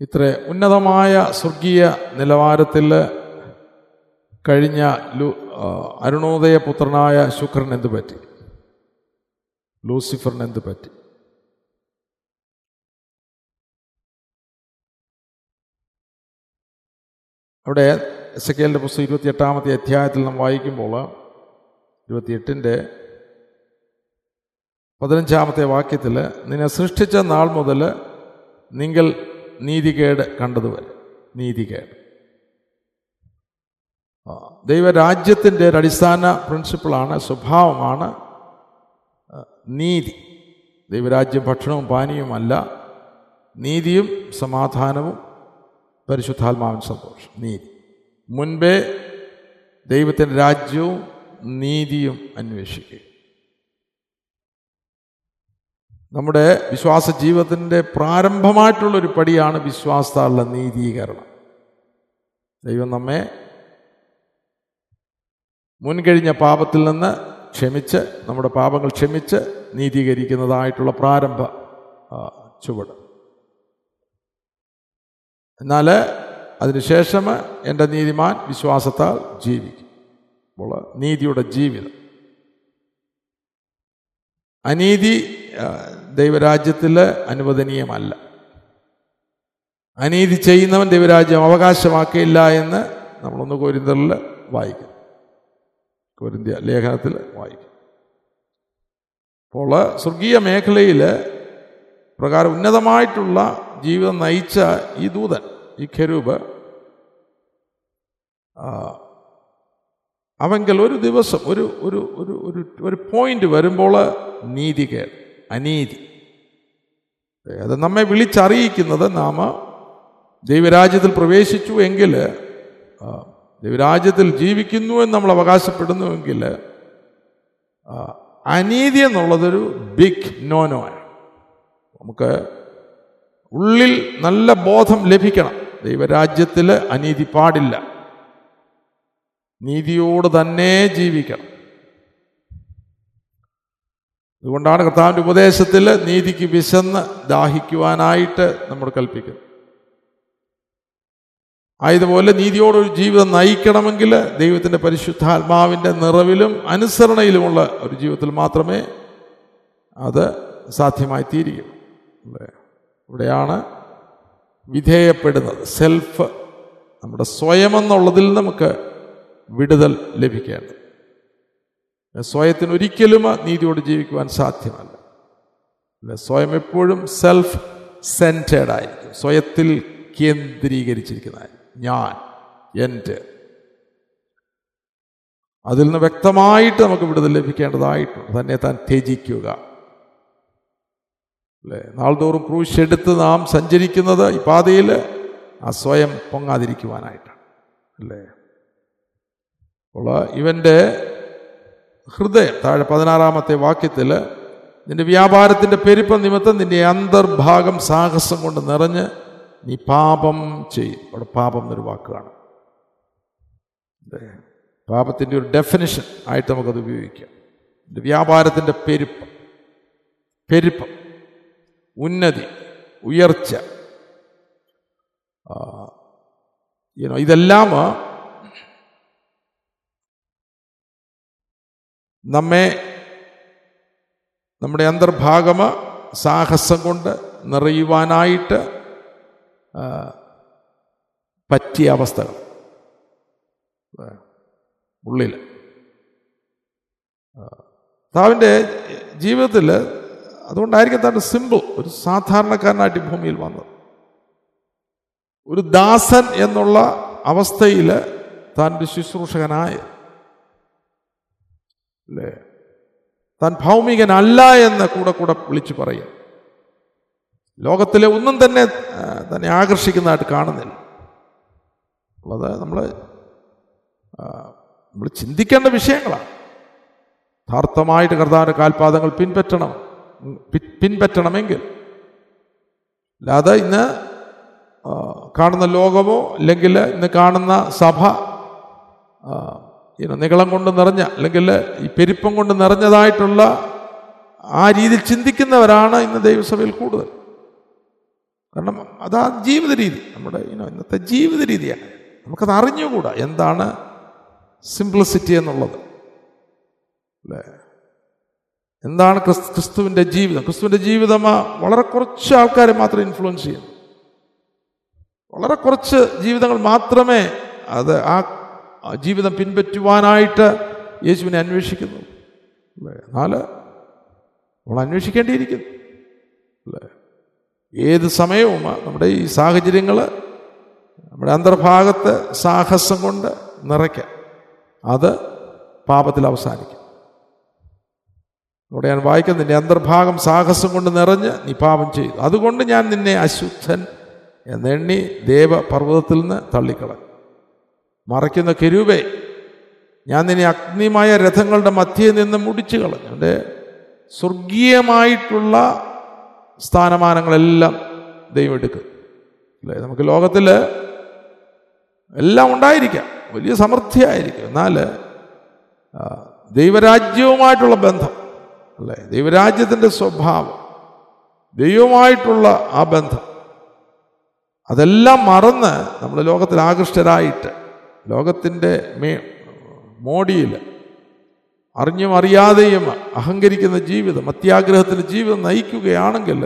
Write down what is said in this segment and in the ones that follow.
ഇത്ര ഉന്നതമായ സ്വർഗീയ നിലവാരത്തിൽ കഴിഞ്ഞ ലു അരുണോദയ പുത്രനായ ശുക്രൻ എന്ത് പറ്റി? ലൂസിഫറിന് എന്ത് പറ്റി? അവിടെ എസ് കെലിന്റെ പുസ്തകം ഇരുപത്തിയെട്ടാമത്തെ അധ്യായത്തിൽ നാം വായിക്കുമ്പോൾ ഇരുപത്തിയെട്ടിന്റെ പതിനഞ്ചാമത്തെ വാക്യത്തിൽ നിന്നെ സൃഷ്ടിച്ച നാൾ മുതൽ നിങ്ങൾ നീതികേട് കണ്ടതുവരെ. നീതികേട്. ദൈവരാജ്യത്തിന്റെ ഒരു അടിസ്ഥാന പ്രിൻസിപ്പിളാണ് സ്വഭാവമാണ് നീതി. ദൈവരാജ്യം ഭക്ഷണവും പാനീയവുമല്ല നീതിയും സമാധാനവും പരിശുദ്ധാത്മാവിൻ സന്തോഷം നീതി. മുൻപേ ദൈവത്തിന്റെ രാജ്യവും നീതിയും അന്വേഷിക്കുക. നമ്മുടെ വിശ്വാസ ജീവിതത്തിന്റെ പ്രാരംഭമായിട്ടുള്ളൊരു പടിയാണ് വിശ്വാസത്താലുള്ള നീതീകരണം. ദൈവം നമ്മെ മുൻകഴിഞ്ഞ പാപത്തിൽ നിന്ന് ക്ഷമിച്ച് നമ്മുടെ പാപങ്ങൾ ക്ഷമിച്ച് നീതീകരിക്കുന്നതായിട്ടുള്ള പ്രാരംഭ ചുവട്. എന്നാൽ അതിനുശേഷം എന്റെ നീതിമാൻ വിശ്വാസത്താൽ ജീവിക്കും. അപ്പോൾ നീതിയുടെ ജീവിതം. അനീതി ദൈവരാജ്യത്തിൽ അനുവദനീയമല്ല. അനീതി ചെയ്യുന്നവൻ ദൈവരാജ്യം അവകാശമാക്കിയില്ല എന്ന് നമ്മളൊന്ന് കോരിന്തറിൽ വായിക്കും കോരിന്ത്യ ലേഖനത്തിൽ വായിക്കും അപ്പോൾ സ്വർഗീയ മേഖലയിൽ പ്രകാരം ഉന്നതമായിട്ടുള്ള ജീവിതം നയിച്ച ഈ ദൂതൻ ഈ ഖരൂപ് അവങ്കൽ ഒരു ദിവസം ഒരു ഒരു ഒരു ഒരു പോയിന്റ് വരുമ്പോൾ നീതികേട് അനീതി. അത് നമ്മെ വിളിച്ചറിയിക്കുന്നത് നാം ദൈവരാജ്യത്തിൽ പ്രവേശിച്ചു എങ്കിൽ ദൈവരാജ്യത്തിൽ ജീവിക്കുന്നു എന്ന് നമ്മൾ അവകാശപ്പെടുന്നുവെങ്കിൽ അനീതി എന്നുള്ളതൊരു ബിഗ് നോനോ ആണ്. നമുക്ക് ഉള്ളിൽ നല്ല ബോധം ലഭിക്കണം. ദൈവരാജ്യത്തിൽ അനീതി പാടില്ല. നീതിയോട് തന്നെ ജീവിക്കണം. അതുകൊണ്ടാണ് കർത്താവിന്റെ ഉപദേശത്തിൽ നീതിക്ക് വിശന്ന് ദാഹിക്കുവാനായിട്ട് നമ്മൾ കൽപ്പിക്കുന്നത്. ആയതുപോലെ നീതിയോടൊരു ജീവിതം നയിക്കണമെങ്കിൽ ദൈവത്തിന്റെ പരിശുദ്ധാത്മാവിന്റെ നിറവിലും അനുസരണയിലുമുള്ള ഒരു ജീവിതത്തിൽ മാത്രമേ അത് സാധ്യമായി തീരുകയുള്ളൂ. ഇവിടെയാണ് വിധേയപ്പെടുന്നത്. സെൽഫ് നമ്മുടെ സ്വയമെന്നുള്ളതിൽ നമുക്ക് വിടുതൽ ലഭിക്കേണ്ടത്. സ്വയത്തിന് ഒരിക്കലും നീതിയോട് ജീവിക്കുവാൻ സാധ്യമല്ല. സ്വയം എപ്പോഴും സെൽഫ് സെന്റേഡ് ആയിരിക്കും. സ്വയത്തിൽ കേന്ദ്രീകരിച്ചിരിക്കുന്നതായിരിക്കും ഞാൻ എന്റെ. അതിൽ നിന്ന് വ്യക്തമായിട്ട് നമുക്ക് വിടുതൽ ലഭിക്കേണ്ടതായിട്ടുണ്ട്. തന്നെ താൻ ത്യജിക്കുക. അല്ലേ? നാൾതോറും ക്രൂശ് എടുത്ത് നാം സഞ്ചരിക്കുന്നത് ഈ പാതയിൽ ആ സ്വയം പൊങ്ങാതിരിക്കുവാനായിട്ടാണ്. അല്ലേ? അപ്പോൾ ഇവന്റെ ഹൃദയം താഴെ പതിനാറാമത്തെ വാക്യത്തിൽ നിന്റെ വ്യാപാരത്തിന്റെ പെരുപ്പ നിമിത്തം നിന്റെ അന്തർഭാഗം സാഹസം കൊണ്ട് നിറഞ്ഞ് നീ പാപം ചെയ്യും. അവിടെ പാപം എന്നൊരു വാക്കാണ് കാണും. പാപത്തിന്റെ ഒരു ഡെഫിനിഷൻ ആയിട്ട് നമുക്കത് ഉപയോഗിക്കാം. നിന്റെ വ്യാപാരത്തിന്റെ പെരുപ്പം പെരുപ്പം ഉന്നതി ഉയർച്ച. ഇതെല്ലാം നമ്മെ നമ്മുടെ അന്തർഭാഗമ സാഹസം കൊണ്ട് നിറയുവാനായിട്ട് പറ്റിയ അവസ്ഥകൾ. ഉള്ളിൽ താവിന്റെ ജീവിതത്തിൽ അതുകൊണ്ടായിരിക്കും താൻ സിമ്പിൾ ഒരു സാധാരണക്കാരനായിട്ട് ഭൂമിയിൽ വന്നത്. ഒരു ദാസൻ എന്നുള്ള അവസ്ഥയിൽ താൻ ഒരു ശുശ്രൂഷകനായ അല്ലേ താൻ ഭൗമികനല്ല എന്ന് കൂടെ കൂടെ വിളിച്ചു പറയും ലോകത്തിലെ ഒന്നും തന്നെ തന്നെ ആകർഷിക്കുന്നതായിട്ട് കാണുന്നില്ല. അത് നമ്മൾ നമ്മൾ ചിന്തിക്കേണ്ട വിഷയങ്ങളാണ്. യഥാർത്ഥമായിട്ട് കർത്താവിന്റെ കാൽപാദങ്ങൾ പിൻപറ്റണം പിൻപറ്റണമെങ്കിൽ. അല്ലാതെ ഇന്ന് കാണുന്ന ലോകമോ അല്ലെങ്കിൽ ഇന്ന് കാണുന്ന സഭ ആ, നീളം കൊണ്ട് നിറഞ്ഞ അല്ലെങ്കിൽ ഈ പെരുപ്പം കൊണ്ട് നിറഞ്ഞതായിട്ടുള്ള ആ രീതിയിൽ ചിന്തിക്കുന്നവരാണ് ഇന്ന് ദൈവസഭയിൽ കൂടുതൽ. കാരണം അതാ ജീവിത രീതി. നമ്മുടെ ഇനോ ഇന്നത്തെ ജീവിത രീതിയാണ്. നമുക്കത് അറിഞ്ഞുകൂടാ എന്താണ് സിംപ്ലിസിറ്റി എന്നുള്ളത്. അല്ലേ? എന്താണ് ക്രിസ് ക്രിസ്തുവിന്റെ ജീവിതം? ക്രിസ്തുവിന്റെ ജീവിതം വളരെ കുറച്ച് ആൾക്കാരെ മാത്രം ഇൻഫ്ലുവൻസ് ചെയ്യുന്നു. വളരെ കുറച്ച് ജീവിതങ്ങൾ മാത്രമേ അത് ആ ജീവിതം പിൻപറ്റുവാനായിട്ട് യേശുവിനെ അന്വേഷിക്കുന്നു. അല്ലേ? എന്നാൽ നമ്മൾ അന്വേഷിക്കേണ്ടിയിരിക്കുന്നു. അല്ലേ? ഏത് സമയവും നമ്മുടെ ഈ സാഹചര്യങ്ങൾ നമ്മുടെ അന്തർഭാഗത്ത് സാഹസം കൊണ്ട് നിറയ്ക്കാം അത് പാപത്തിൽ അവസാനിക്കും. ഇവിടെ ഞാൻ വായിക്കുന്നത് നിന്റെ അന്തർഭാഗം സാഹസം കൊണ്ട് നിറഞ്ഞ് നീ പാപം ചെയ്തു. അതുകൊണ്ട് ഞാൻ നിന്നെ അശുദ്ധൻ എന്നെണ്ണി ദേവപർവതത്തിൽ നിന്ന് തള്ളിക്കളഞ്ഞു. മറയ്ക്കുന്ന കെരൂപേ ഞാൻ നിന്നെ അഗ്നിമായ രഥങ്ങളുടെ മധ്യയിൽ നിന്ന് മുടിച്ചു കളഞ്ഞു. എന്റെ സ്വർഗീയമായിട്ടുള്ള സ്ഥാനമാനങ്ങളെല്ലാം ദൈവം എടുക്കും. അല്ലേ? നമുക്ക് ലോകത്തിൽ എല്ലാം ഉണ്ടായിരിക്കാം. വലിയ സമൃദ്ധിയായിരിക്കും. എന്നാൽ ദൈവരാജ്യവുമായിട്ടുള്ള ബന്ധം അല്ലേ? ദൈവരാജ്യത്തിന്റെ സ്വഭാവം ദൈവമായിട്ടുള്ള ആ ബന്ധം അതെല്ലാം മറന്ന് നമ്മൾ ലോകത്തിൽ ആകൃഷ്ടരായിട്ട് ലോകത്തിന്റെ മേ മോടിയിൽ അറിഞ്ഞും അറിയാതെയും അഹങ്കരിക്കുന്ന ജീവിതം അത്യാഗ്രഹത്തിൽ ജീവിതം നയിക്കുകയാണെങ്കിൽ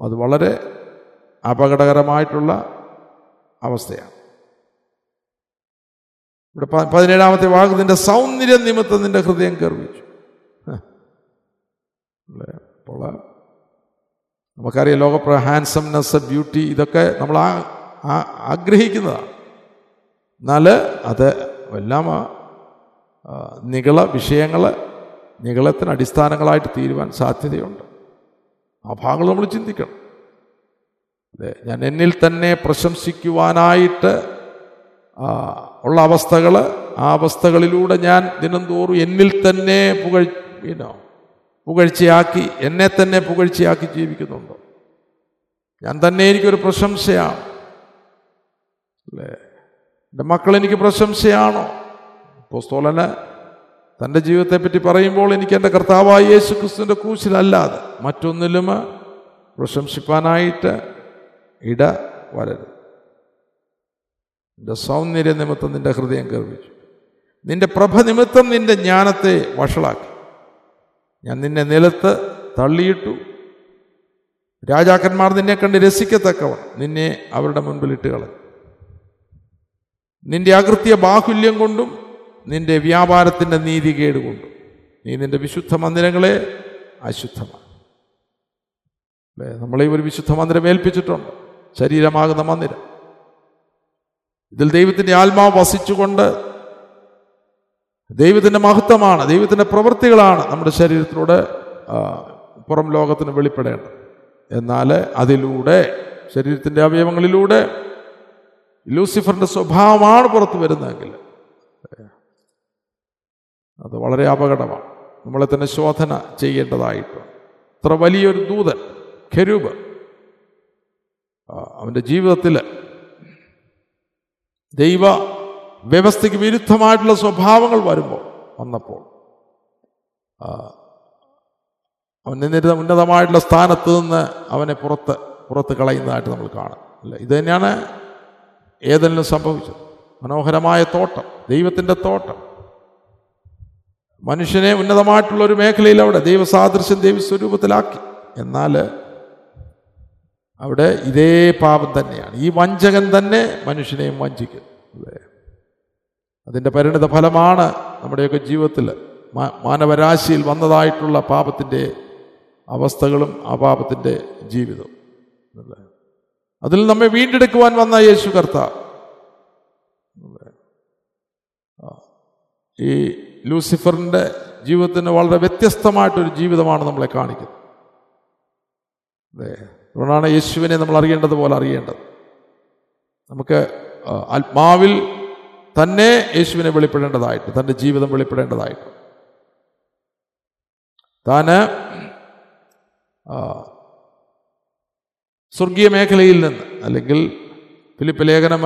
അത് വളരെ അപകടകരമായിട്ടുള്ള അവസ്ഥയാണ്. ഇവിടെ പതിനേഴാമത്തെ നിന്റെ സൗന്ദര്യ നിമിത്തം നിന്റെ ഹൃദയം കർവിച്ചു അപ്പോൾ നമുക്കറിയാം ലോക ഹാൻസംനെസ് ബ്യൂട്ടി ഇതൊക്കെ നമ്മൾ ആ- ആഗ്രഹിക്കുന്നതാണ്. എന്നാൽ അത് എല്ലാം നികള വിഷയങ്ങൾ നികളത്തിന് അടിസ്ഥാനങ്ങളായിട്ട് തീരുവാൻ സാധ്യതയുണ്ട്. ആ ഭാഗങ്ങൾ നമ്മൾ ചിന്തിക്കണം. അല്ലേ ഞാൻ എന്നിൽ തന്നെ പ്രശംസിക്കുവാനായിട്ട് ഉള്ള അവസ്ഥകൾ ആ അവസ്ഥകളിലൂടെ ഞാൻ ദിനംതോറും എന്നിൽ തന്നെ പുകഴ് പിന്നോ പുകഴ്ചയാക്കി എന്നെ തന്നെ പുകഴ്ചയാക്കി ജീവിക്കുന്നുണ്ട്. ഞാൻ തന്നെ എനിക്കൊരു പ്രശംസയാണ്. അല്ലേ? എന്റെ മക്കൾ എനിക്ക് പ്രശംസയാണോ. പോസ്തോലന് തന്റെ ജീവിതത്തെപ്പറ്റി പറയുമ്പോൾ എനിക്ക് എന്റെ കർത്താവായ യേശു ക്രിസ്തുവിന്റെ കൂശിലല്ലാതെ മറ്റൊന്നിലും പ്രശംസിപ്പാനായിട്ട് ഇട വരരുത്. നിന്റെ സൗന്ദര്യ നിമിത്തം നിന്റെ ഹൃദയം ഗർവിച്ചു. നിന്റെ പ്രഭ നിമിത്തം നിന്റെ ജ്ഞാനത്തെ വഷളാക്കി. ഞാൻ നിന്നെ നിലത്ത് തള്ളിയിട്ടു. രാജാക്കന്മാർ നിന്നെ കണ്ട് രസിക്കത്തക്കവ നിന്നെ അവരുടെ മുൻപിൽ ഇട്ട് കളഞ്ഞു നിന്റെ അകൃത്യ ബാഹുല്യം കൊണ്ടും നിന്റെ വ്യാപാരത്തിന്റെ നീതികേട് കൊണ്ടും. നീ നിന്റെ വിശുദ്ധ മന്ദിരങ്ങളെ അശുദ്ധമാണ് അല്ലേ? നമ്മളെ ഒരു വിശുദ്ധ മന്ദിരം ഏൽപ്പിച്ചിട്ടുണ്ട്. ശരീരമാകുന്ന മന്ദിരം. ഇതിൽ ദൈവത്തിന്റെ ആത്മാവ് വസിച്ചുകൊണ്ട് ദൈവത്തിന്റെ മഹത്വമാണ് ദൈവത്തിന്റെ പ്രവൃത്തികളാണ് നമ്മുടെ ശരീരത്തിലൂടെ പുറം ലോകത്തിന് വെളിപ്പെടേണ്ടത്. എന്നാൽ അതിലൂടെ ശരീരത്തിന്റെ അവയവങ്ങളിലൂടെ ലൂസിഫറിന്റെ സ്വഭാവമാണ് പുറത്തു വരുന്നതെങ്കിൽ. അത് വളരെ അപകടമാണ്. നമ്മളെ തന്നെ ശോധന ചെയ്യേണ്ടതായിട്ട്. ഇത്ര വലിയൊരു ദൂതൻ ഖരൂബ് ആ, അവന്റെ ജീവിതത്തിൽ ദൈവ വ്യവസ്ഥയ്ക്ക് വിരുദ്ധമായിട്ടുള്ള സ്വഭാവങ്ങൾ വരുമ്പോൾ വന്നപ്പോൾ അവൻ നിന്നിരുന്ന ഉന്നതമായിട്ടുള്ള സ്ഥാനത്ത് നിന്ന് അവനെ പുറത്ത് പുറത്ത് കളയുന്നതായിട്ട് നമ്മൾ കാണാം. അല്ല? ഇത് തന്നെയാണ് ഏതെങ്കിലും സംഭവിച്ചു? മനോഹരമായ തോട്ടം ദൈവത്തിന്റെ തോട്ടം. മനുഷ്യനെ ഉന്നതമായിട്ടുള്ള ഒരു മേഖലയിൽ അവിടെ ദൈവസാദൃശ്യം ദൈവസ്വരൂപത്തിലാക്കി. എന്നാൽ അവിടെ ഇതേ പാപം തന്നെയാണ്. ഈ വഞ്ചകൻ തന്നെ മനുഷ്യനെയും വഞ്ചിക്കും അതിന്റെ പരിണിത ഫലമാണ് നമ്മുടെയൊക്കെ ജീവിതത്തിൽ മാനവരാശിയിൽ വന്നതായിട്ടുള്ള പാപത്തിന്റെ അവസ്ഥകളും ആ പാപത്തിന്റെ ജീവിതവും. അതിൽ നമ്മെ വീണ്ടെടുക്കുവാൻ വന്ന യേശു കർത്ത ഈ ലൂസിഫറിന്റെ ജീവിതത്തിന് വളരെ വ്യത്യസ്തമായിട്ടൊരു ജീവിതമാണ് നമ്മളെ കാണിക്കുന്നത്. അതെ അതുകൊണ്ടാണ് യേശുവിനെ നമ്മൾ അറിയേണ്ടത് പോലെ അറിയേണ്ടത്. നമുക്ക് ആത്മാവിൽ തന്നെ യേശുവിനെ വെളിപ്പെടേണ്ടതായിട്ട് തന്റെ ജീവിതം വെളിപ്പെടേണ്ടതായിട്ട്. താന് സ്വർഗീയ മേഖലയിൽ നിന്ന് അല്ലെങ്കിൽ ഫിലിപ്പ് ലേഖനം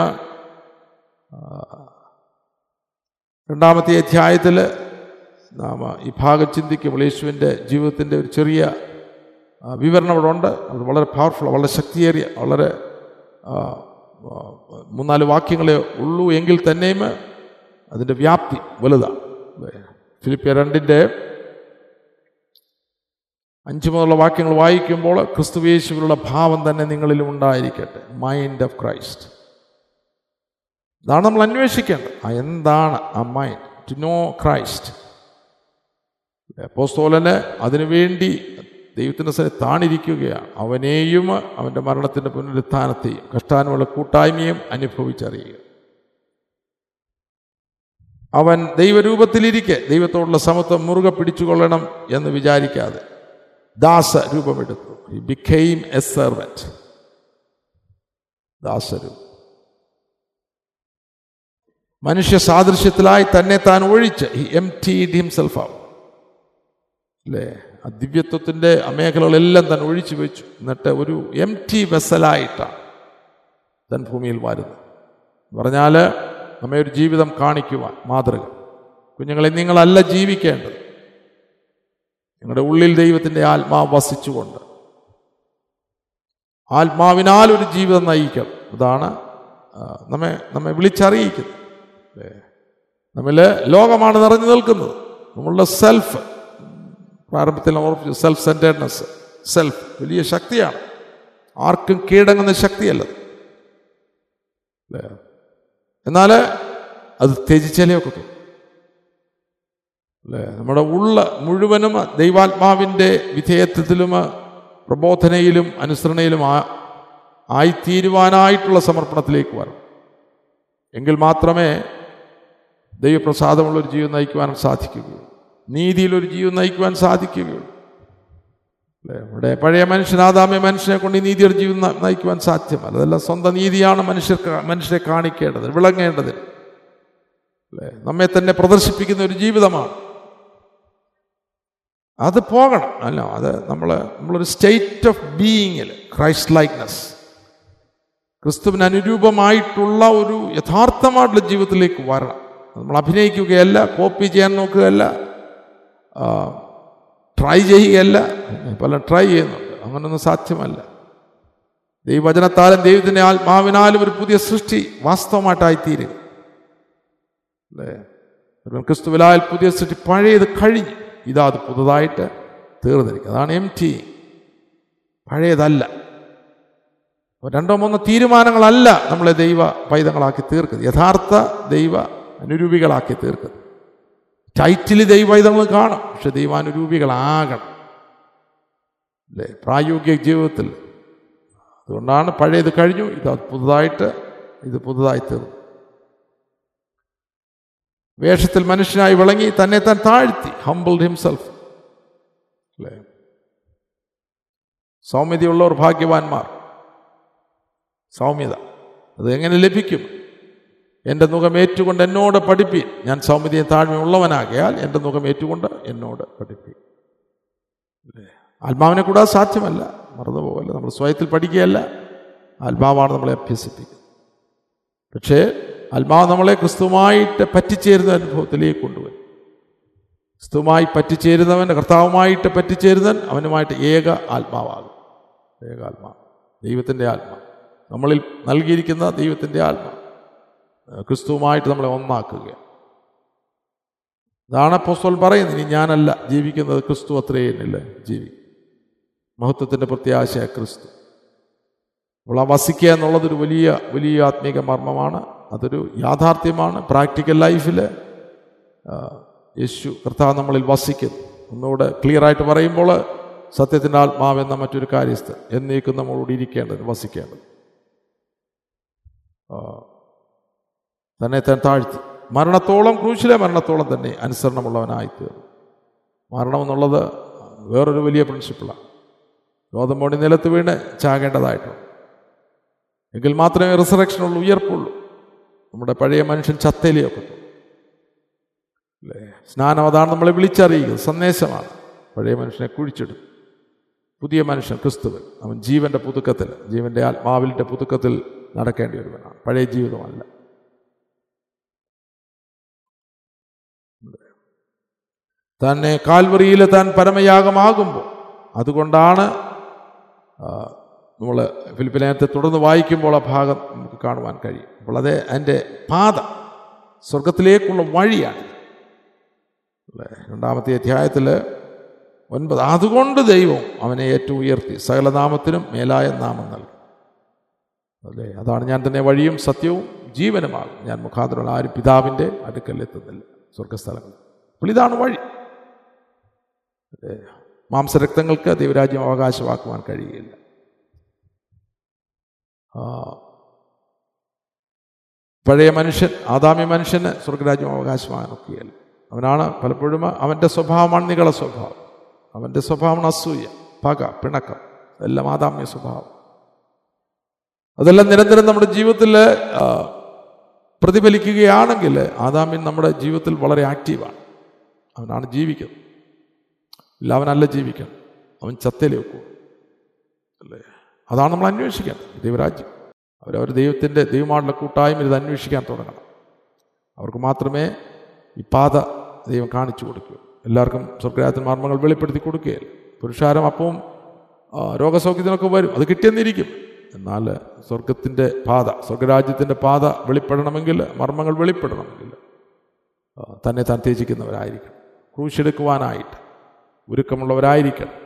രണ്ടാമത്തെ അധ്യായത്തിൽ നാം ഈ ഭാഗം ചിന്തിക്കുമ്പോൾ യേശുവിന്റെ ജീവിതത്തിന്റെ ഒരു ചെറിയ വിവരണം അവിടെ ഉണ്ട്. അത് വളരെ പവർഫുൾ വളരെ ശക്തിയേറിയ വളരെ മൂന്നാൽ വാക്യങ്ങളെ ഉള്ളൂ. എങ്കിൽ തന്നെയും അതിന്റെ വ്യാപ്തി വലുതാണ്. ഫിലിപ്പിയ രണ്ടിന്റെ അഞ്ച് മുതലുള്ള വാക്യങ്ങൾ വായിക്കുമ്പോൾ ക്രിസ്തുവേശുവിലുള്ള ഭാവം തന്നെ നിങ്ങളിലും ഉണ്ടായിരിക്കട്ടെ. മൈൻഡ് ഓഫ് ക്രൈസ്റ്റ് ഇതാണ് നമ്മൾ അന്വേഷിക്കേണ്ടത്. ആ എന്താണ് ആ മൈൻഡ് ടു നോ ക്രൈസ്റ്റ് അപ്പോസ്തോലന് അതിനുവേണ്ടി ദൈവത്തിന്റെ സ്ഥലം താണിരിക്കുകയാണ്. അവനെയും അവന്റെ മരണത്തിന്റെ പുനരുത്ഥാനത്തെയും കഷ്ടാനുമുള്ള കൂട്ടായ്മയും അനുഭവിച്ചറിയുക. അവൻ ദൈവരൂപത്തിലിരിക്കെ ദൈവത്തോടുള്ള സമത്വം മുറുകെ പിടിച്ചുകൊള്ളണം എന്ന് വിചാരിക്കാതെ ദാസ രൂപമെടുത്തു ഹി ബിക്കെയിം എ സെർവന്റ് ദാസരൂപം. മനുഷ്യ സാദൃശ്യത്തിലായി തന്നെ താൻ ഒഴിച്ച്. ഹി എം ടീഡ് ഹിംസെൽഫ് ആവും അല്ലേ? ആ ദിവ്യത്വത്തിന്റെ മേഖലകളെല്ലാം താൻ ഒഴിച്ചു വെച്ചു. എന്നിട്ട് ഒരു എം ടി വെസലായിട്ടാണ് തൻ ഭൂമിയിൽ വരുന്നത്. പറഞ്ഞാൽ നമ്മെ ഒരു ജീവിതം കാണിക്കുവാൻ മാതൃക. കുഞ്ഞുങ്ങളെ നിങ്ങളല്ല ജീവിക്കേണ്ടത്. നിങ്ങളുടെ ഉള്ളിൽ ദൈവത്തിന്റെ ആത്മാവ് വസിച്ചുകൊണ്ട്. ആത്മാവിനാൽ ഒരു ജീവിതം നയിക്കണം അതാണ് നമ്മെ നമ്മെ വിളിച്ചറിയിക്കുന്നത്? നമ്മിൽ ലോകമാണ് നിറഞ്ഞു നിൽക്കുന്നത്. നമ്മളുടെ സെൽഫ് പ്രാരംഭത്തിൽ നമ്മൾ ഓർപ്പിച്ചു സെൽഫ് സെന്റേഡ്നെസ് സെൽഫ് വലിയ ശക്തിയാണ്. ആർക്കും കീഴടങ്ങുന്ന ശക്തിയല്ല എന്നാൽ അത് ത്യജിച്ചാലേ ഒക്കത്തു അല്ലേ? നമ്മുടെ ഉള്ള മുഴുവനും ദൈവാത്മാവിന്റെ വിധേയത്വത്തിലും പ്രബോധനയിലും അനുസരണയിലും ആ ആയിത്തീരുവാനായിട്ടുള്ള സമർപ്പണത്തിലേക്ക് വരണം. എങ്കിൽ മാത്രമേ ദൈവപ്രസാദമുള്ളൊരു ജീവൻ നയിക്കുവാൻ സാധിക്കുകയുള്ളൂ. നീതിയിലൊരു ജീവൻ നയിക്കുവാൻ സാധിക്കുകയുള്ളൂ. അല്ലേ? ഇവിടെ പഴയ മനുഷ്യൻ ആദാമ്യ മനുഷ്യനെ കൊണ്ട് നീതിയുടെ ജീവൻ നയിക്കുവാൻ സാധ്യമല്ല. അതല്ല സ്വന്തം നീതിയാണ് മനുഷ്യർ മനുഷ്യരെ കാണിക്കേണ്ടത് വിളങ്ങേണ്ടത്. അല്ലേ? നമ്മെ തന്നെ പ്രദർശിപ്പിക്കുന്ന ഒരു ജീവിതമാണ്. അത് പോകണം. അല്ല അത് നമ്മൾ നമ്മളൊരു സ്റ്റേറ്റ് ഓഫ് ബീയിങ്ങിൽ ക്രൈസ്റ്റ് ലൈക്ക്നെസ് ക്രിസ്തുവിന് അനുരൂപമായിട്ടുള്ള ഒരു യഥാർത്ഥമായിട്ടുള്ള ജീവിതത്തിലേക്ക് വരണം. നമ്മൾ അഭിനയിക്കുകയല്ല കോപ്പി ചെയ്യാൻ നോക്കുകയല്ല ട്രൈ ചെയ്യുകയല്ല പല ട്രൈ ചെയ്യുന്നുണ്ട്. അങ്ങനൊന്നും സാധ്യമല്ല. ദൈവവചനത്താലും ദൈവത്തിന്റെ ആത്മാവിനാലും ഒരു പുതിയ സൃഷ്ടി വാസ്തവമായിട്ടായിത്തീരുക അല്ലേ? ക്രിസ്തുവിലായാൽ പുതിയ സൃഷ്ടി പഴയത് കഴിഞ്ഞു. ഇതാ അത് പുതുതായിട്ട് തീർന്നിരിക്കുക അതാണ് എം ടി പഴയതല്ല. രണ്ടോ മൂന്നോ തീരുമാനങ്ങളല്ല നമ്മളെ ദൈവ പൈതങ്ങളാക്കി തീർക്കുന്നത്. യഥാർത്ഥ ദൈവ അനുരൂപികളാക്കി തീർക്കുന്നത്. ടൈറ്റിൽ ദൈവപൈതങ്ങൾ കാണും പക്ഷെ ദൈവാനുരൂപികളാകണം. അല്ലേ? പ്രായോഗിക ജീവിതത്തിൽ. അതുകൊണ്ടാണ് പഴയത് കഴിഞ്ഞു ഇത് പുതുതായിട്ട് ഇത് പുതുതായി തീർന്നു. വേഷത്തിൽ മനുഷ്യനായി വിളങ്ങി തന്നെ താൻ താഴ്ത്തി ഹംബിൾഡ് ഹിംസെൽഫ് അല്ലേ? സൗമ്യതയുള്ളവർ ഭാഗ്യവാന്മാർ. സൗമ്യത. അത് എങ്ങനെ ലഭിക്കും? എന്റെ മുഖം ഏറ്റുകൊണ്ട് എന്നോട് പഠിപ്പി ഞാൻ സൗമ്യതയെ താഴ്മയുള്ളവനാകയാൽ എന്റെ മുഖം ഏറ്റുകൊണ്ട് എന്നോട് പഠിപ്പി ആത്മാവിനെ കൂടാതെ സാധ്യമല്ല. മറന്നു നമ്മൾ സ്വയത്തിൽ പഠിക്കുകയല്ല. ആത്മാവാണ് നമ്മളെ അഭ്യസിപ്പിക്കുന്നത്. പക്ഷേ ആത്മാവ് നമ്മളെ ക്രിസ്തുവായിട്ട് പറ്റിച്ചേരുന്ന അനുഭവത്തിലേക്ക് കൊണ്ടുവരും. ക്രിസ്തുവായി പറ്റിച്ചേരുന്നവൻ കർത്താവുമായിട്ട് പറ്റിച്ചേരുന്നവൻ അവനുമായിട്ട് ഏക ആത്മാവാകും. ഏക ആത്മാവ് ദൈവത്തിന്റെ ആത്മാവ് നമ്മളിൽ നൽകിയിരിക്കുന്ന ദൈവത്തിന്റെ ആത്മാവ് ക്രിസ്തുവുമായിട്ട് നമ്മളെ ഒന്നാക്കുക. ഇതാണ് പൊസ്വൽ പറയുന്നത്. ഇനി ഞാനല്ല ജീവിക്കുന്നത് ക്രിസ്തു അത്രയേ എന്നില്ല. ജീവി. മഹത്വത്തിന്റെ പ്രത്യാശ ക്രിസ്തു. ആ വസിക്കുക എന്നുള്ളതൊരു വലിയ വലിയ ആത്മീക മർമ്മമാണ്. അതൊരു യാഥാർത്ഥ്യമാണ്. പ്രാക്ടിക്കൽ ലൈഫിൽ യേശു കർത്താവ് നമ്മളിൽ വസിക്കുന്നു. ഒന്നുകൂടെ ക്ലിയർ ആയിട്ട് പറയുമ്പോൾ സത്യത്തിന്റെ ആത്മാവെന്ന മറ്റൊരു കാര്യസ്ഥ എന്നേക്കും നമ്മളോട് ഇരിക്കേണ്ടത് വസിക്കേണ്ടത്. തന്നെ തന്നെ താഴ്ത്തി. മരണത്തോളം ക്രൂശിലെ മരണത്തോളം തന്നെ അനുസരണമുള്ളവനായി തീർന്നു മരണം എന്നുള്ളത് വേറൊരു വലിയ പ്രിൻസിപ്പിളാണ് ഗോതമ്പോണി നിലത്ത് വീണ് ചാകേണ്ടതായിട്ടുണ്ട്. എങ്കിൽ മാത്രമേ റിസറക്ഷനുള്ളൂ ഉയർപ്പുള്ളൂ. നമ്മുടെ പഴയ മനുഷ്യൻ ചത്തേലിയൊക്കെ. അല്ലേ? സ്നാനം അതാണ് നമ്മളെ വിളിച്ചറിയിക്കുന്നത്. സന്ദേശമാണ്. പഴയ മനുഷ്യനെ കുഴിച്ചിടും. പുതിയ മനുഷ്യൻ ക്രിസ്തുവൻ. അവൻ ജീവന്റെ പുതുക്കത്തിൽ ജീവന്റെ ആത്മാവിന്റെ പുതുക്കത്തിൽ നടക്കേണ്ടി വരുവനാണ് പഴയ ജീവിതമല്ല. തന്നെ കാൽവറിയിൽ താൻ പരമയാഗമാകുമ്പോൾ അതുകൊണ്ടാണ് നമ്മൾ ഫിലിപ്പിനത്തെ തുടർന്ന് വായിക്കുമ്പോൾ ആ ഭാഗം നമുക്ക് കാണുവാൻ കഴിയും. അപ്പോൾ അത് അതിന്റെ പാത സ്വർഗത്തിലേക്കുള്ള വഴിയാണ്. രണ്ടാമത്തെ അധ്യായത്തിൽ ഒൻപത് അതുകൊണ്ട് ദൈവം അവനെ ഏറ്റവും ഉയർത്തി സകലനാമത്തിനും മേലായ നാമം നൽകി. അല്ലേ? അതാണ് ഞാൻ തന്നെ വഴിയും സത്യവും ജീവനുമാകും ഞാൻ മുഖാന്തരമുള്ള ആരും പിതാവിന്റെ അടുക്കലെത്തുന്നില്ല സ്വർഗസ്ഥലങ്ങൾ അപ്പോൾ ഇതാണ് വഴി. മാംസരക്തങ്ങൾക്ക് ദൈവരാജ്യം അവകാശമാക്കുവാൻ കഴിയുകയില്ല. പഴയ മനുഷ്യൻ ആദാമി മനുഷ്യന് സ്വർഗരാജ്യം അവകാശമാക്കിയാൽ അവനാണ് പലപ്പോഴും അവന്റെ സ്വഭാവമാണ് നികള സ്വഭാവം. അവന്റെ സ്വഭാവമാണ് അസൂയ പക പിണക്കം എല്ലാം ആദാമ്യ സ്വഭാവം. അതെല്ലാം നിരന്തരം നമ്മുടെ ജീവിതത്തിൽ പ്രതിഫലിക്കുകയാണെങ്കിൽ ആദാമ്യൻ നമ്മുടെ ജീവിതത്തിൽ വളരെ ആക്റ്റീവാണ്. അവനാണ് ജീവിക്കുന്നത്. ഇല്ല അവനല്ല ജീവിക്കണം അവൻ ചത്തേലേ വെക്കൂ അല്ലേ? അതാണ് നമ്മൾ അന്വേഷിക്കേണ്ടത് ദൈവരാജ്യം. അവരവർ ദൈവത്തിന്റെ ദൈവമായിട്ടുള്ള കൂട്ടായ്മ ഇത് അന്വേഷിക്കാൻ തുടങ്ങണം. അവർക്ക് മാത്രമേ ഈ പാത ദൈവം കാണിച്ചു കൊടുക്കൂ എല്ലാവർക്കും സ്വർഗരാജൻ മർമ്മങ്ങൾ വെളിപ്പെടുത്തി കൊടുക്കുകയില്ല. പുരുഷാരം അപ്പവും രോഗസൗഖ്യത്തിനൊക്കെ വരും. അത് കിട്ടിയെന്നിരിക്കും. എന്നാൽ സ്വർഗത്തിന്റെ പാത സ്വർഗരാജ്യത്തിന്റെ പാത വെളിപ്പെടണമെങ്കിൽ മർമ്മങ്ങൾ വെളിപ്പെടണമെങ്കിൽ തന്നെ തന്നെ ത്യജിക്കുന്നവരായിരിക്കണം. ക്രൂശെടുക്കുവാനായിട്ട് ഒരുക്കമുള്ളവരായിരിക്കണം.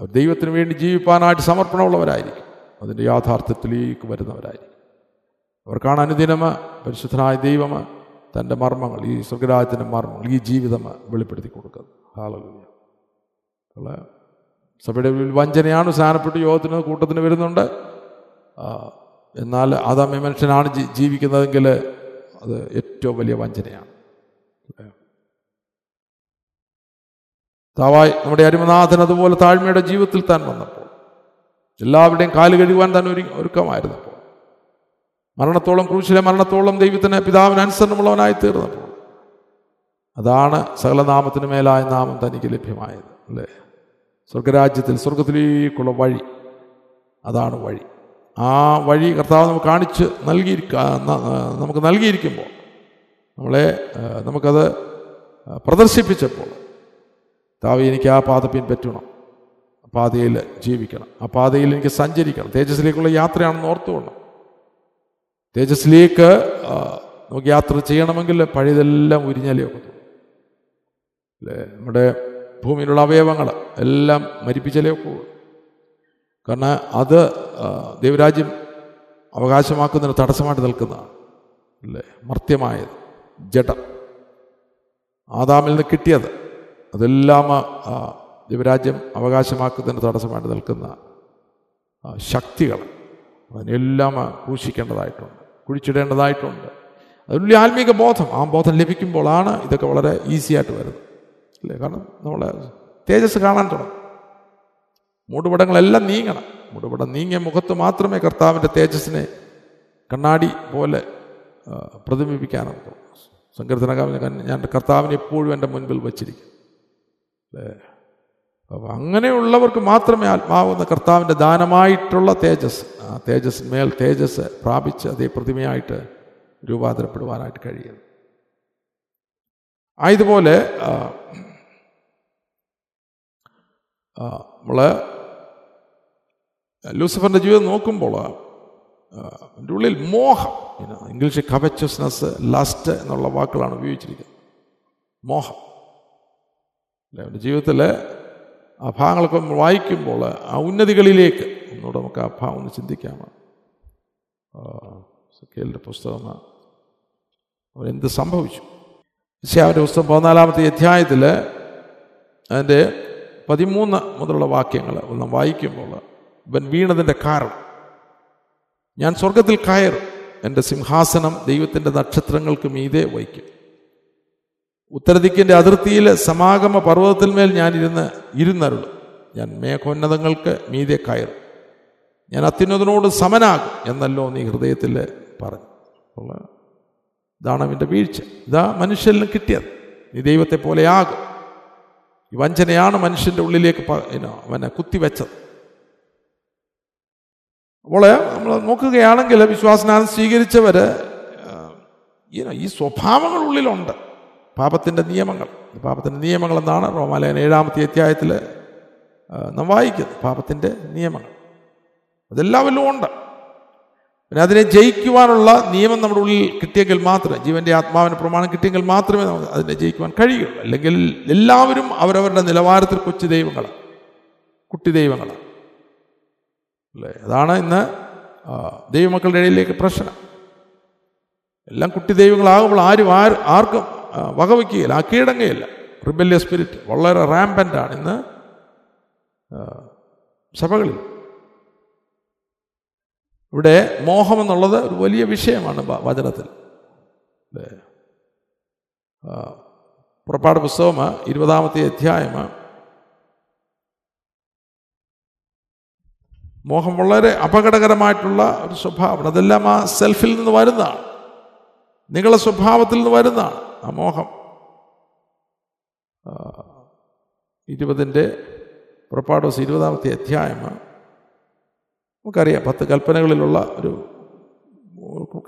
ദൈവത്തിന് വേണ്ടി ജീവിപ്പാനായിട്ട് സമർപ്പണമുള്ളവരായിരിക്കും. അതിന്റെ യാഥാർത്ഥ്യത്തിലേക്ക് വരുന്നവരായിരിക്കും. അവർക്കാണ് അനുദിനമ പരിശുദ്ധനായ ദൈവം തന്റെ മർമ്മങ്ങൾ ഈ സ്വർഗരാജ്യത്തിന്റെ മർമ്മങ്ങൾ ഈ ജീവിതം വെളിപ്പെടുത്തി കൊടുക്കുന്നത് ഹാളവില്ല ഉള്ള സഭയുടെ വഞ്ചനയാണ് സ്ഥാനപ്പെട്ട് യോഗത്തിന് കൂട്ടത്തിന് വരുന്നുണ്ട്. എന്നാൽ അതാമ്യ മനുഷ്യനാണ് ജീവിക്കുന്നതെങ്കിൽ അത് ഏറ്റവും വലിയ വഞ്ചനയാണ്. താവായി നമ്മുടെ അരുമനാഥൻ അതുപോലെ താഴ്മയുടെ ജീവിതത്തിൽ താൻ വന്നപ്പോൾ എല്ലാവരുടെയും കാൽ കഴുകുവാൻ തന്നെ ഒരു ഒരുക്കമായിരുന്നപ്പോൾ മരണത്തോളം ക്രൂശിലെ മരണത്തോളം ദൈവത്തിന് പിതാവിന് അനുസരണമുള്ളവനായി തീർന്നപ്പോൾ അതാണ് സകലനാമത്തിന് മേലായ നാമം തനിക്ക് ലഭ്യമായത് അല്ലേ? സ്വർഗരാജ്യത്തിൽ സ്വർഗത്തിലേക്കുള്ള വഴി അതാണ് വഴി. ആ വഴി കർത്താവ് നമുക്ക് കാണിച്ച് നൽകിയിരിക്ക നമുക്ക് നൽകിയിരിക്കുമ്പോൾ നമ്മളെ നമുക്കത് പ്രദർശിപ്പിച്ചപ്പോൾ താവി എനിക്ക് ആ പാത പിൻപറ്റണം പാതയിൽ ജീവിക്കണം. ആ പാതയിൽ എനിക്ക് സഞ്ചരിക്കണം. തേജസ്സിലേക്കുള്ള യാത്രയാണെന്ന് ഓർത്തുകൊള്ളണം. തേജസ്സിലേക്ക് നമുക്ക് യാത്ര ചെയ്യണമെങ്കിൽ പഴയതെല്ലാം ഉരിഞ്ഞാലേ ഒക്കത്തുള്ളൂ. അല്ലേ? നമ്മുടെ ഭൂമിയിലുള്ള അവയവങ്ങൾ എല്ലാം മരിപ്പിച്ചാലേ ഒക്കെ കാരണം അത് ദൈവരാജ്യം അവകാശമാക്കുന്നതിന് തടസ്സമായിട്ട് നിൽക്കുന്നതാണ്. അല്ലേ? മർത്യമായത്. ജഡം. ആദാമിൽ നിന്ന് കിട്ടിയത്. അതെല്ലാം ദൈവരാജ്യം അവകാശമാക്കുന്നതിന് തടസ്സമായിട്ട് നിൽക്കുന്ന ശക്തികൾ. അതിനെല്ലാം ക്രൂശിക്കേണ്ടതായിട്ടുണ്ട് കുഴിച്ചിടേണ്ടതായിട്ടുണ്ട്. അതിനുള്ളിൽ ആത്മീക ബോധം. ആ ബോധം ലഭിക്കുമ്പോഴാണ് ഇതൊക്കെ വളരെ ഈസി ആയിട്ട് വരുന്നത്. അല്ലേ? കാരണം നമ്മൾ തേജസ് കാണാൻ തുടങ്ങും. മൂടുപടങ്ങളെല്ലാം നീങ്ങണം. മൂടുപടം നീങ്ങിയ മുഖത്ത് മാത്രമേ കർത്താവിന്റെ തേജസ്സിനെ കണ്ണാടി പോലെ പ്രതിബിംബിക്കാനും സങ്കീർത്തനകാവിനെ ഞാൻ കർത്താവിനെ എപ്പോഴും എന്റെ മുൻപിൽ വച്ചിരിക്കും അല്ലേ? അപ്പം അങ്ങനെയുള്ളവർക്ക് മാത്രമേ ആത്മാവെന്ന കർത്താവിന്റെ ദാനമായിട്ടുള്ള തേജസ് ആ തേജസ് മേൽ തേജസ് പ്രാപിച്ച് അതേ പ്രതിമയായിട്ട് രൂപാന്തരപ്പെടുവാനായിട്ട് കഴിയുന്നു ആയതുപോലെ നമ്മൾ ലൂസിഫറിന്റെ ജീവിതം നോക്കുമ്പോൾ എന്റെ ഉള്ളിൽ മോഹം ഇംഗ്ലീഷിൽ ഇംഗ്ലീഷ് കവച്ചസ്നസ് ലസ്റ്റ് എന്നുള്ള വാക്കുകളാണ് ഉപയോഗിച്ചിരിക്കുന്നത്. മോഹം. അല്ലേ? അവന്റെ ജീവിതത്തിൽ ആ ഭാഗങ്ങളൊക്കെ വായിക്കുമ്പോൾ ആ ഉന്നതികളിലേക്ക് ഒന്നുകൂടെ നമുക്ക് ആ ഭാവം ഒന്ന് ചിന്തിക്കാമോ? സുഖേലിന്റെ പുസ്തകം അവരെന്ത് സംഭവിച്ചു? യശയാവിന്റെ പുസ്തകം പതിനാലാമത്തെ അധ്യായത്തിൽ അതിന്റെ പതിമൂന്ന് മുതലുള്ള വാക്യങ്ങൾ ഒന്ന് വായിക്കുമ്പോൾ ഇവൻ വീണതിന്റെ കാരണം. ഞാൻ സ്വർഗത്തിൽ കയറും. എന്റെ സിംഹാസനം ദൈവത്തിന്റെ നക്ഷത്രങ്ങൾക്ക് മീതെ വയ്ക്കും ഉത്തരദിക്കിന്റെ അതിർത്തിയിൽ സമാഗമ പർവതത്തിന്മേൽ ഞാൻ ഇരുന്ന് ഇരുന്നരുളും. ഞാൻ മേഘോന്നതങ്ങൾക്ക് മീതെ കയറും. ഞാൻ അത്യുന്നതനോട് സമനാകും എന്നല്ലോ നീ ഹൃദയത്തിൽ പറഞ്ഞു. ഇതാണ് അവന്റെ വീഴ്ച. ഇതാ മനുഷ്യന് കിട്ടിയത്. നീ ദൈവത്തെ പോലെയാകും ഈ വഞ്ചനയാണ് മനുഷ്യന്റെ ഉള്ളിലേക്ക് അവനെ കുത്തിവെച്ചത്. അപ്പോൾ നമ്മൾ നോക്കുകയാണെങ്കിൽ വിശ്വാസനാഥം സ്വീകരിച്ചവർ ഈ സ്വഭാവങ്ങൾ ഉള്ളിലുണ്ട്. പാപത്തിന്റെ നിയമങ്ങൾ. പാപത്തിന്റെ നിയമങ്ങൾ എന്നാണ് റോമാലയൻ ഏഴാമത്തെ അധ്യായത്തിൽ നാം വായിക്കുന്നത്. പാപത്തിന്റെ നിയമങ്ങൾ. അതെല്ലാവരിലും ഉണ്ട്. പിന്നെ അതിനെ ജയിക്കുവാനുള്ള നിയമം നമ്മുടെ ഉള്ളിൽ കിട്ടിയെങ്കിൽ മാത്രമേ ജീവന്റെ ആത്മാവിന് പ്രമാണം കിട്ടിയെങ്കിൽ മാത്രമേ നമുക്ക് അതിനെ ജയിക്കുവാൻ കഴിയുള്ളൂ അല്ലെങ്കിൽ എല്ലാവരും അവരവരുടെ നിലവാരത്തിൽ കൊച്ചു ദൈവങ്ങളാണ് കുട്ടി ദൈവങ്ങളാണ് അല്ലേ? അതാണ് ഇന്ന് ദൈവമക്കളുടെ ഇടയിലേക്ക് പ്രശ്നം. എല്ലാം കുട്ടി ദൈവങ്ങളാകുമ്പോൾ ആരും ആർക്കും വകവയ്ക്കുകയില്ല ആ കീഴടങ്ങുകയില്ല റിബല്യ സ്പിരിറ്റ് വളരെ റാമ്പന്റ് ആണ് ഇന്ന് സഭകളിൽ. ഇവിടെ മോഹം എന്നുള്ളത് ഒരു വലിയ വിഷയമാണ് വചനത്തിൽ. അല്ലേ? പുറപ്പാട് പുസ്തകം ഇരുപതാമത്തെ അധ്യായം മോഹം വളരെ അപകടകരമായിട്ടുള്ള ഒരു സ്വഭാവം അതെല്ലാം ആ സെൽഫിൽ നിന്ന് വരുന്നതാണ്. നിങ്ങളുടെ സ്വഭാവത്തിൽ നിന്ന് വരുന്നതാണ്. ആ മോഹം. ആ, ഇരുപതിന്റെ പുറപ്പാട് ദിവസം ഇരുപതാമത്തെ അധ്യായം. നമുക്കറിയാം പത്ത് കൽപ്പനകളിലുള്ള ഒരു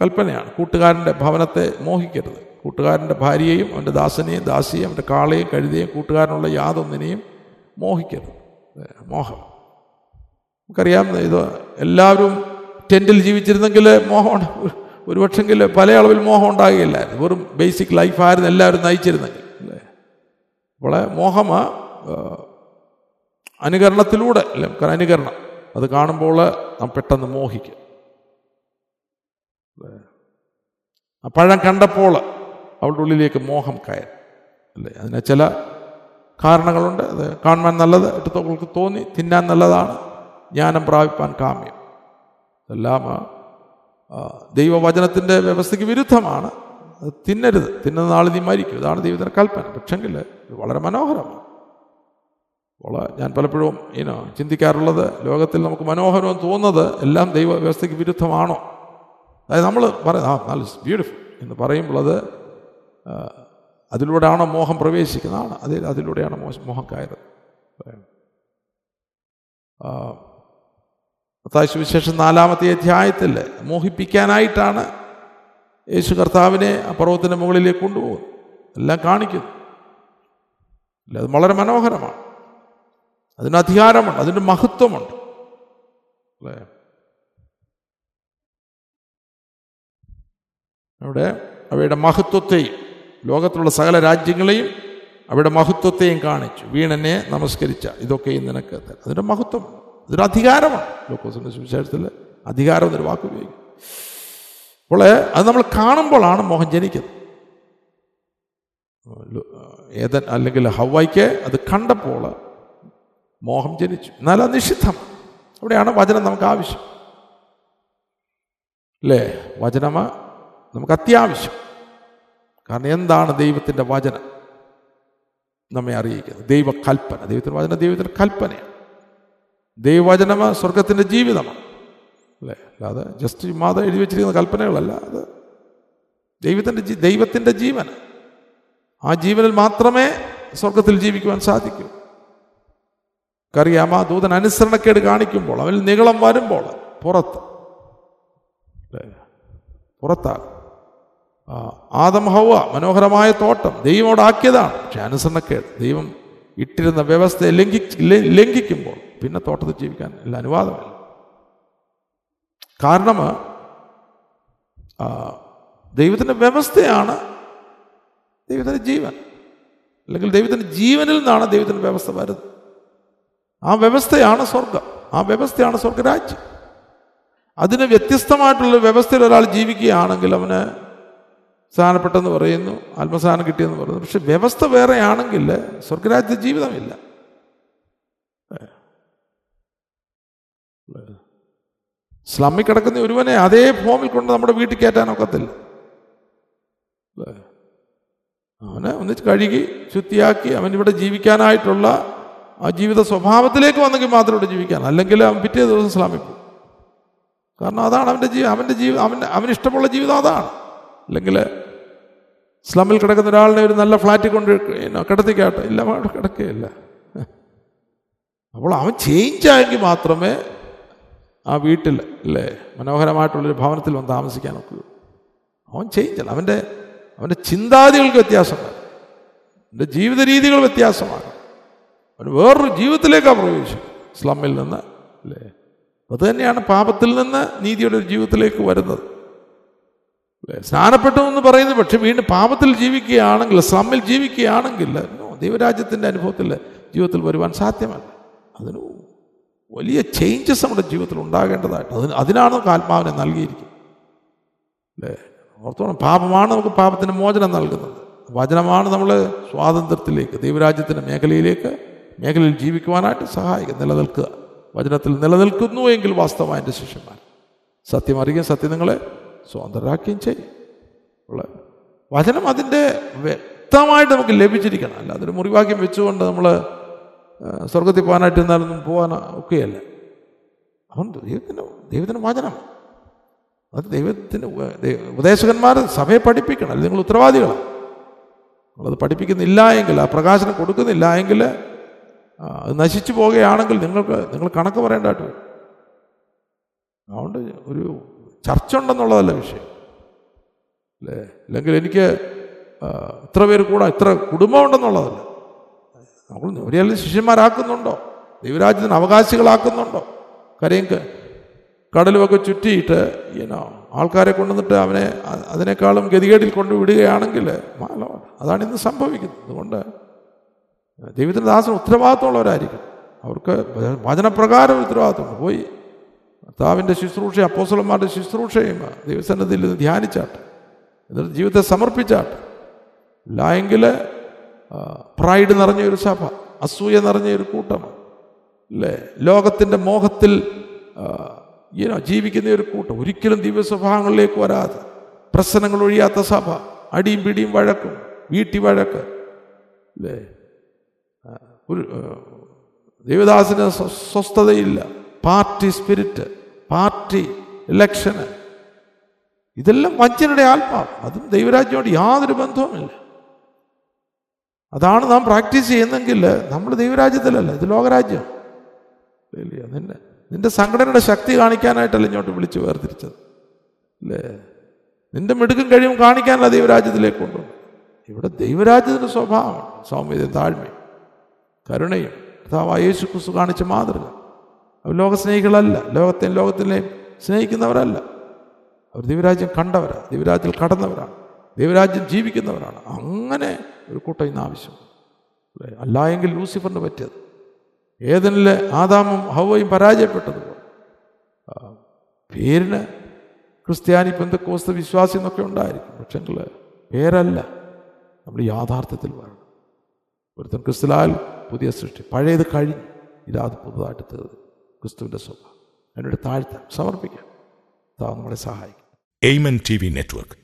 കൽപ്പനയാണ്. കൂട്ടുകാരന്റെ ഭവനത്തെ മോഹിക്കരുത്. കൂട്ടുകാരന്റെ ഭാര്യയെയും അവന്റെ ദാസനെയും ദാസിയെയും അവന്റെ കാളയും കഴുതയും കൂട്ടുകാരനുള്ള യാതൊന്നിനെയും മോഹിക്കരുത്. മോഹം. നമുക്കറിയാം ഇത് എല്ലാവരും ടെന്റിൽ ജീവിച്ചിരുന്നെങ്കിൽ മോഹം ഒരുപക്ഷെങ്കിൽ പല അളവിൽ മോഹം ഉണ്ടാകുകയില്ല. വെറും ബേസിക് ലൈഫായിരുന്നു എല്ലാവരും നയിച്ചിരുന്നെങ്കിൽ അല്ലേ? അപ്പോൾ മോഹം ആ, അനുകരണത്തിലൂടെ അല്ലേ? അനുകരണം. അത് കാണുമ്പോൾ നാം പെട്ടെന്ന് മോഹിക്കും? ആ പഴം കണ്ടപ്പോൾ അവളുടെ ഉള്ളിലേക്ക് മോഹം കയറി. അല്ലേ? അതിന് ചില കാരണങ്ങളുണ്ട്. അത് കാണുവാൻ നല്ലത് എടുത്തവൾക്ക് തോന്നി. തിന്നാൻ നല്ലതാണ്. ജ്ഞാനം പ്രാപിപ്പാൻ കാമ്യം. എല്ലാം ദൈവവചനത്തിന്റെ വ്യവസ്ഥയ്ക്ക് വിരുദ്ധമാണ്. തിന്നരുത്. തിന്നുന്ന നാൾ നീ മരിക്കും. ഇതാണ് ദൈവത്തിന്റെ കൽപ്പന. പക്ഷെങ്കിൽ വളരെ മനോഹരമാണ്. ഞാൻ പലപ്പോഴും ഇനോ ചിന്തിക്കാറുള്ളത് ലോകത്തിൽ നമുക്ക് മനോഹരം തോന്നുന്നത് എല്ലാം ദൈവ വ്യവസ്ഥയ്ക്ക് വിരുദ്ധമാണോ? അതായത് നമ്മൾ പറയാം ആ നല്ല ബ്യൂട്ടിഫുൾ എന്ന് പറയുമ്പോൾ അത് അതിലൂടെയാണോ മോഹം പ്രവേശിക്കുന്നതാണ് അതിൽ അതിലൂടെയാണ് മോശം മോഹം കയറുന്നത്. ആ, വിശേഷം സുവിശേഷം നാലാമത്തെ അധ്യായത്തിൽ മോഹിപ്പിക്കാനായിട്ടാണ് യേശു കർത്താവിനെ ആ പർവത്തിന്റെ മുകളിലേക്ക് കൊണ്ടുപോകുന്നത്. എല്ലാം കാണിക്കുന്നു. അല്ല അത് വളരെ മനോഹരമാണ്. അതിന് അധികാരമുണ്ട് അതിന് മഹത്വമുണ്ട്. അല്ലേ? അവിടെ അവയുടെ മഹത്വത്തെയും ലോകത്തിലുള്ള സകല രാജ്യങ്ങളെയും അവയുടെ മഹത്വത്തെയും കാണിച്ചു. വീണനെ നമസ്കരിച്ച ഇതൊക്കെയും നിനക്ക്. അതിന്റെ മഹത്വം. ഇതൊരു അധികാരമാണ്. ലോക്കോസിന്റെ സുവിശേഷത്തിൽ അധികാരം എന്നൊരു വാക്ക് ഉപയോഗിക്കും. അപ്പോൾ അത് നമ്മൾ കാണുമ്പോഴാണ് മോഹം ജനിക്കുന്നത്. ഏതൻ അല്ലെങ്കിൽ ഹവായിക്ക് അത് കണ്ടപ്പോൾ മോഹം ജനിച്ചു. എന്നാൽ നിഷിദ്ധം. അവിടെയാണ് വചനം നമുക്ക് ആവശ്യം. അല്ലേ? വചനം നമുക്ക് അത്യാവശ്യം. കാരണം എന്താണ് ദൈവത്തിന്റെ വചനം? നമ്മെ അറിയിക്കുന്നത്. ദൈവകൽപ്പന. ദൈവത്തിന്റെ വചന ദൈവത്തിന്റെ കൽപ്പനയാണ്. ദൈവവചനം സ്വർഗത്തിന്റെ ജീവിതമാണ് അല്ലേ? അല്ലാതെ ജസ്റ്റ് ചുമ്മാതെ എഴുതി വെച്ചിരിക്കുന്ന കൽപ്പനകളല്ല. അത് ദൈവത്തിന്റെ ദൈവത്തിന്റെ ജീവൻ ആ ജീവനിൽ മാത്രമേ സ്വർഗത്തിൽ ജീവിക്കുവാൻ സാധിക്കൂ. അറിയാം ആ ദൂതൻ അനുസരണക്കേട് കാണിക്കുമ്പോൾ അവനിൽ നീളം വരുമ്പോൾ പുറത്ത്? പുറത്താകും ആദം ഹൗവ മനോഹരമായ തോട്ടം ദൈവം ആക്കിയതാണ്. പക്ഷെ അനുസരണക്കേട് ദൈവം ഇട്ടിരുന്ന വ്യവസ്ഥയെ ലംഘി ലംഘിക്കുമ്പോൾ പിന്നെ തോട്ടത്തിൽ ജീവിക്കാൻ ഇല്ല. അനുവാദമില്ല കാരണം ദൈവത്തിന്റെ വ്യവസ്ഥയാണ് ദൈവത്തിന്റെ ജീവൻ. അല്ലെങ്കിൽ ദൈവത്തിന്റെ ജീവനിൽ നിന്നാണ് ദൈവത്തിന്റെ വ്യവസ്ഥ വരുന്നത്. ആ വ്യവസ്ഥയാണ് സ്വർഗം ആ വ്യവസ്ഥയാണ് സ്വർഗരാജ്യം അതിന് വ്യത്യസ്തമായിട്ടുള്ള വ്യവസ്ഥയിൽ ഒരാൾ ജീവിക്കുകയാണെങ്കിൽ അവന് സ്ഥാനപ്പെട്ടെന്ന് പറയുന്നു ആത്മസ്ഥാനം കിട്ടിയെന്ന് പറയുന്നു. പക്ഷെ വ്യവസ്ഥ വേറെയാണെങ്കിൽ സ്വർഗരാജ്യ ജീവിതമില്ല സ്ലമ്മിൽ കിടക്കുന്ന ഒരുവനെ അതേ ഫോമിൽ കൊണ്ട് നമ്മുടെ വീട്ടിൽ കയറ്റാൻ ഒക്കത്തില്ല? അവനെ ഒന്നിച്ച് കഴുകി ശുദ്ധിയാക്കി അവൻ ഇവിടെ ജീവിക്കാനായിട്ടുള്ള ആ ജീവിത സ്വഭാവത്തിലേക്ക് വന്നെങ്കിൽ മാത്രം ഇവിടെ ജീവിക്കാൻ. അല്ലെങ്കിൽ അവൻ പിറ്റേ ദിവസം സ്ലാമിൽ പോകും. കാരണം അതാണ് അവന്റെ ജീവി അവന്റെ അവൻ അവന് ഇഷ്ടമുള്ള ജീവിതം അതാണ്. അല്ലെങ്കിൽ സ്ലമ്മിൽ കിടക്കുന്ന ഒരാളിനെ ഒരു നല്ല ഫ്ലാറ്റിൽ കൊണ്ട് കിടത്തിക്കാട്ടെ ഇല്ല കിടക്കുകയില്ല അപ്പോൾ അവൻ ചേഞ്ച് ആയെങ്കിൽ മാത്രമേ ആ വീട്ടിൽ അല്ലേ? മനോഹരമായിട്ടുള്ളൊരു ഭവനത്തിൽ വന്ന് താമസിക്കാൻ നോക്കുക അവൻ ചേഞ്ചല്ല അവന്റെ അവന്റെ ചിന്താഗതികൾക്ക് വ്യത്യാസമാണ്. അവന്റെ ജീവിത രീതികൾ വ്യത്യാസമാണ്. അവൻ വേറൊരു ജീവിതത്തിലേക്കാണ് പ്രവേശിച്ചു സ്ലമ്മിൽ നിന്ന് അല്ലേ? അതുതന്നെയാണ് പാപത്തിൽ നിന്ന് നീതിയുടെ ഒരു ജീവിതത്തിലേക്ക് വരുന്നത്? സ്നാനപ്പെട്ടു എന്ന് പറയുന്നത് പക്ഷെ വീണ്ടും പാപത്തിൽ ജീവിക്കുകയാണെങ്കിൽ സ്ലമ്മിൽ ജീവിക്കുകയാണെങ്കിൽ ദൈവരാജ്യത്തിന്റെ അനുഭവത്തിൽ ജീവിതത്തിൽ വരുവാൻ സാധ്യമല്ല. അതിന് വലിയ ചേഞ്ചസ് നമ്മുടെ ജീവിതത്തിൽ ഉണ്ടാകേണ്ടതായിട്ട്. അതിന് അതിനാണ് നമുക്ക് ആത്മാവിനെ നൽകിയിരിക്കുന്നത്. അല്ലേ? ഓർത്തോണം പാപമാണ് നമുക്ക് പാപത്തിന് മോചനം നൽകുന്നത്. വചനമാണ് നമ്മൾ സ്വാതന്ത്ര്യത്തിലേക്ക് ദൈവരാജ്യത്തിന്റെ മേഖലയിലേക്ക് മേഖലയിൽ ജീവിക്കുവാനായിട്ട് സഹായിക്കുക നിലനിൽക്കുക. വചനത്തിൽ നിലനിൽക്കുന്നു എങ്കിൽ വാസ്തവമായ എന്റെ ശിഷ്യന്മാർ. സത്യം അറിയുകയും സത്യം നിങ്ങളെ സ്വതന്ത്രരാക്കുകയും ചെയ്യും. ഉള്ള? വചനം അതിന്റെ വ്യക്തമായിട്ട് നമുക്ക് ലഭിച്ചിരിക്കണം. അല്ലാതെ ഒരു മുറിവാക്യം വെച്ചുകൊണ്ട് നമ്മൾ സ്വർഗത്തിൽ പോകാനായിട്ട് എന്നാലൊന്നും പോകാൻ ഒക്കെയല്ല. അവൻ ദൈവത്തിന്റെ ദൈവത്തിന്റെ വചനം. അത് ദൈവത്തിന് ഉപദേശകന്മാർ സഭയെ പഠിപ്പിക്കണം. അല്ലെങ്കിൽ നിങ്ങൾ ഉത്തരവാദികളാണ് നിങ്ങളത് പഠിപ്പിക്കുന്നില്ല എങ്കിൽ ആ പ്രകാശനം കൊടുക്കുന്നില്ല എങ്കിൽ അത് നശിച്ചു പോവുകയാണെങ്കിൽ നിങ്ങൾക്ക് നിങ്ങൾ കണക്ക് പറയേണ്ടതായിട്ട് വരും. അതുകൊണ്ട് ഒരു ചർച്ച ഉണ്ടെന്നുള്ളതല്ല വിഷയം. അല്ലേ? അല്ലെങ്കിൽ എനിക്ക് ഇത്ര പേര് കൂടാ ഇത്ര കുടുംബം ഉണ്ടെന്നുള്ളതല്ല നമ്മൾ അവരെല്ലാം ശിഷ്യന്മാരാക്കുന്നുണ്ടോ? ദൈവരാജ്യത്തിന് അവകാശികളാക്കുന്നുണ്ടോ? കരയും ക- കടലുമൊക്കെ ചുറ്റിയിട്ട് ഈനോ ആൾക്കാരെ കൊണ്ടുവന്നിട്ട് അവനെ അതിനേക്കാളും ഗതികേടിൽ കൊണ്ടുവിടുകയാണെങ്കിൽ അതാണ് ഇന്ന് സംഭവിക്കുന്നത്. അതുകൊണ്ട് ദൈവത്തിന്റെ ദാസന് ഉത്തരവാദിത്തമുള്ളവരായിരിക്കും അവർക്ക് വചനപ്രകാരം ഉത്തരവാദിത്തമുണ്ട്. പോയി. താവിന്റെ ശുശ്രൂഷ അപ്പോസലന്മാരുടെ ശുശ്രൂഷയും ദൈവസന്നതിൽ നിന്ന് ധ്യാനിച്ചാട്ട് എന്നിട്ട് ജീവിതത്തെ സമർപ്പിച്ചാട്ട്. ഇല്ല എങ്കിൽ പ്രൈഡ് നിറഞ്ഞ ഒരു സഭ അസൂയ നിറഞ്ഞ ഒരു കൂട്ടം അല്ലേ? ലോകത്തിന്റെ മോഹത്തിൽ ഈനോ ജീവിക്കുന്ന ഒരു കൂട്ടം. ഒരിക്കലും ദിവ്യ സ്വഭാവങ്ങളിലേക്ക് വരാതെ. പ്രശ്നങ്ങൾ ഒഴിയാത്ത സഭ അടിയും പിടിയും വഴക്കും വീട്ടി വഴക്ക് അല്ലേ? ഒരു ദേവദാസിന് സ്വസ്ഥതയില്ല. പാർട്ടി സ്പിരിറ്റ് പാർട്ടി ഇലക്ഷന് ഇതെല്ലാം വഞ്ചനയുടെ ആത്മാവ്. അതും ദൈവരാജ്യമായിട്ട് യാതൊരു ബന്ധവുമില്ല. അതാണ് നാം പ്രാക്ടീസ് ചെയ്യുന്നെങ്കിൽ നമ്മൾ ദൈവരാജ്യത്തിലല്ല ഇത് ലോകരാജ്യം. ഇല്ലയോ നിന്നെ നിന്റെ സംഘടനയുടെ ശക്തി കാണിക്കാനായിട്ടല്ല ഇങ്ങോട്ട് വിളിച്ച് വേർതിരിച്ചത്. അല്ലേ നിന്റെ മിടുക്കും കഴിവും കാണിക്കാനല്ല ദൈവരാജ്യത്തിലേക്ക് കൊണ്ടുവന്നു ഇവിടെ ദൈവരാജ്യത്തിന്റെ സ്വഭാവമാണ് സൗമ്യതയും താഴ്മയും കരുണയും അഥവാ യേശു ക്രിസ്തു കാണിച്ച മാതൃക. അവർ ലോകസ്നേഹികളല്ല ലോകത്തെയും ലോകത്തിനെയും സ്നേഹിക്കുന്നവരല്ല. അവർ ദൈവരാജ്യം കണ്ടവരാണ് ദൈവരാജ്യത്തിൽ കടന്നവരാണ് ദൈവരാജ്യം ജീവിക്കുന്നവരാണ്. അങ്ങനെ ഒരു കൂട്ടം ഇന്ന് ആവശ്യം. അല്ലേ അല്ല എങ്കിൽ ലൂസിഫറിന് പറ്റിയത്. ഏതെനിൽ ആദാമും ഹവയും പരാജയപ്പെട്ടതുപോലെ ആ, പേരിന് ക്രിസ്ത്യാനി പെന്തക്കോസ്ത വിശ്വാസി എന്നൊക്കെ ഉണ്ടായിരിക്കും. പക്ഷെങ്കിൽ പേരല്ല. നമ്മൾ യാഥാർത്ഥ്യത്തിൽ വരണം. ഒരുത്തൻ ക്രിസ്തുലാൽ പുതിയ സൃഷ്ടി. പഴയത് കഴിഞ്ഞു. ഇതാത് പുതുതായിട്ട് തീർന്നു. ക്രിസ്തുവിന്റെ സ്വഭാവം. എന്നോട് താഴ്ത്താം. സമർപ്പിക്കാം. താ നമ്മളെ സഹായിക്കും. Amen T V network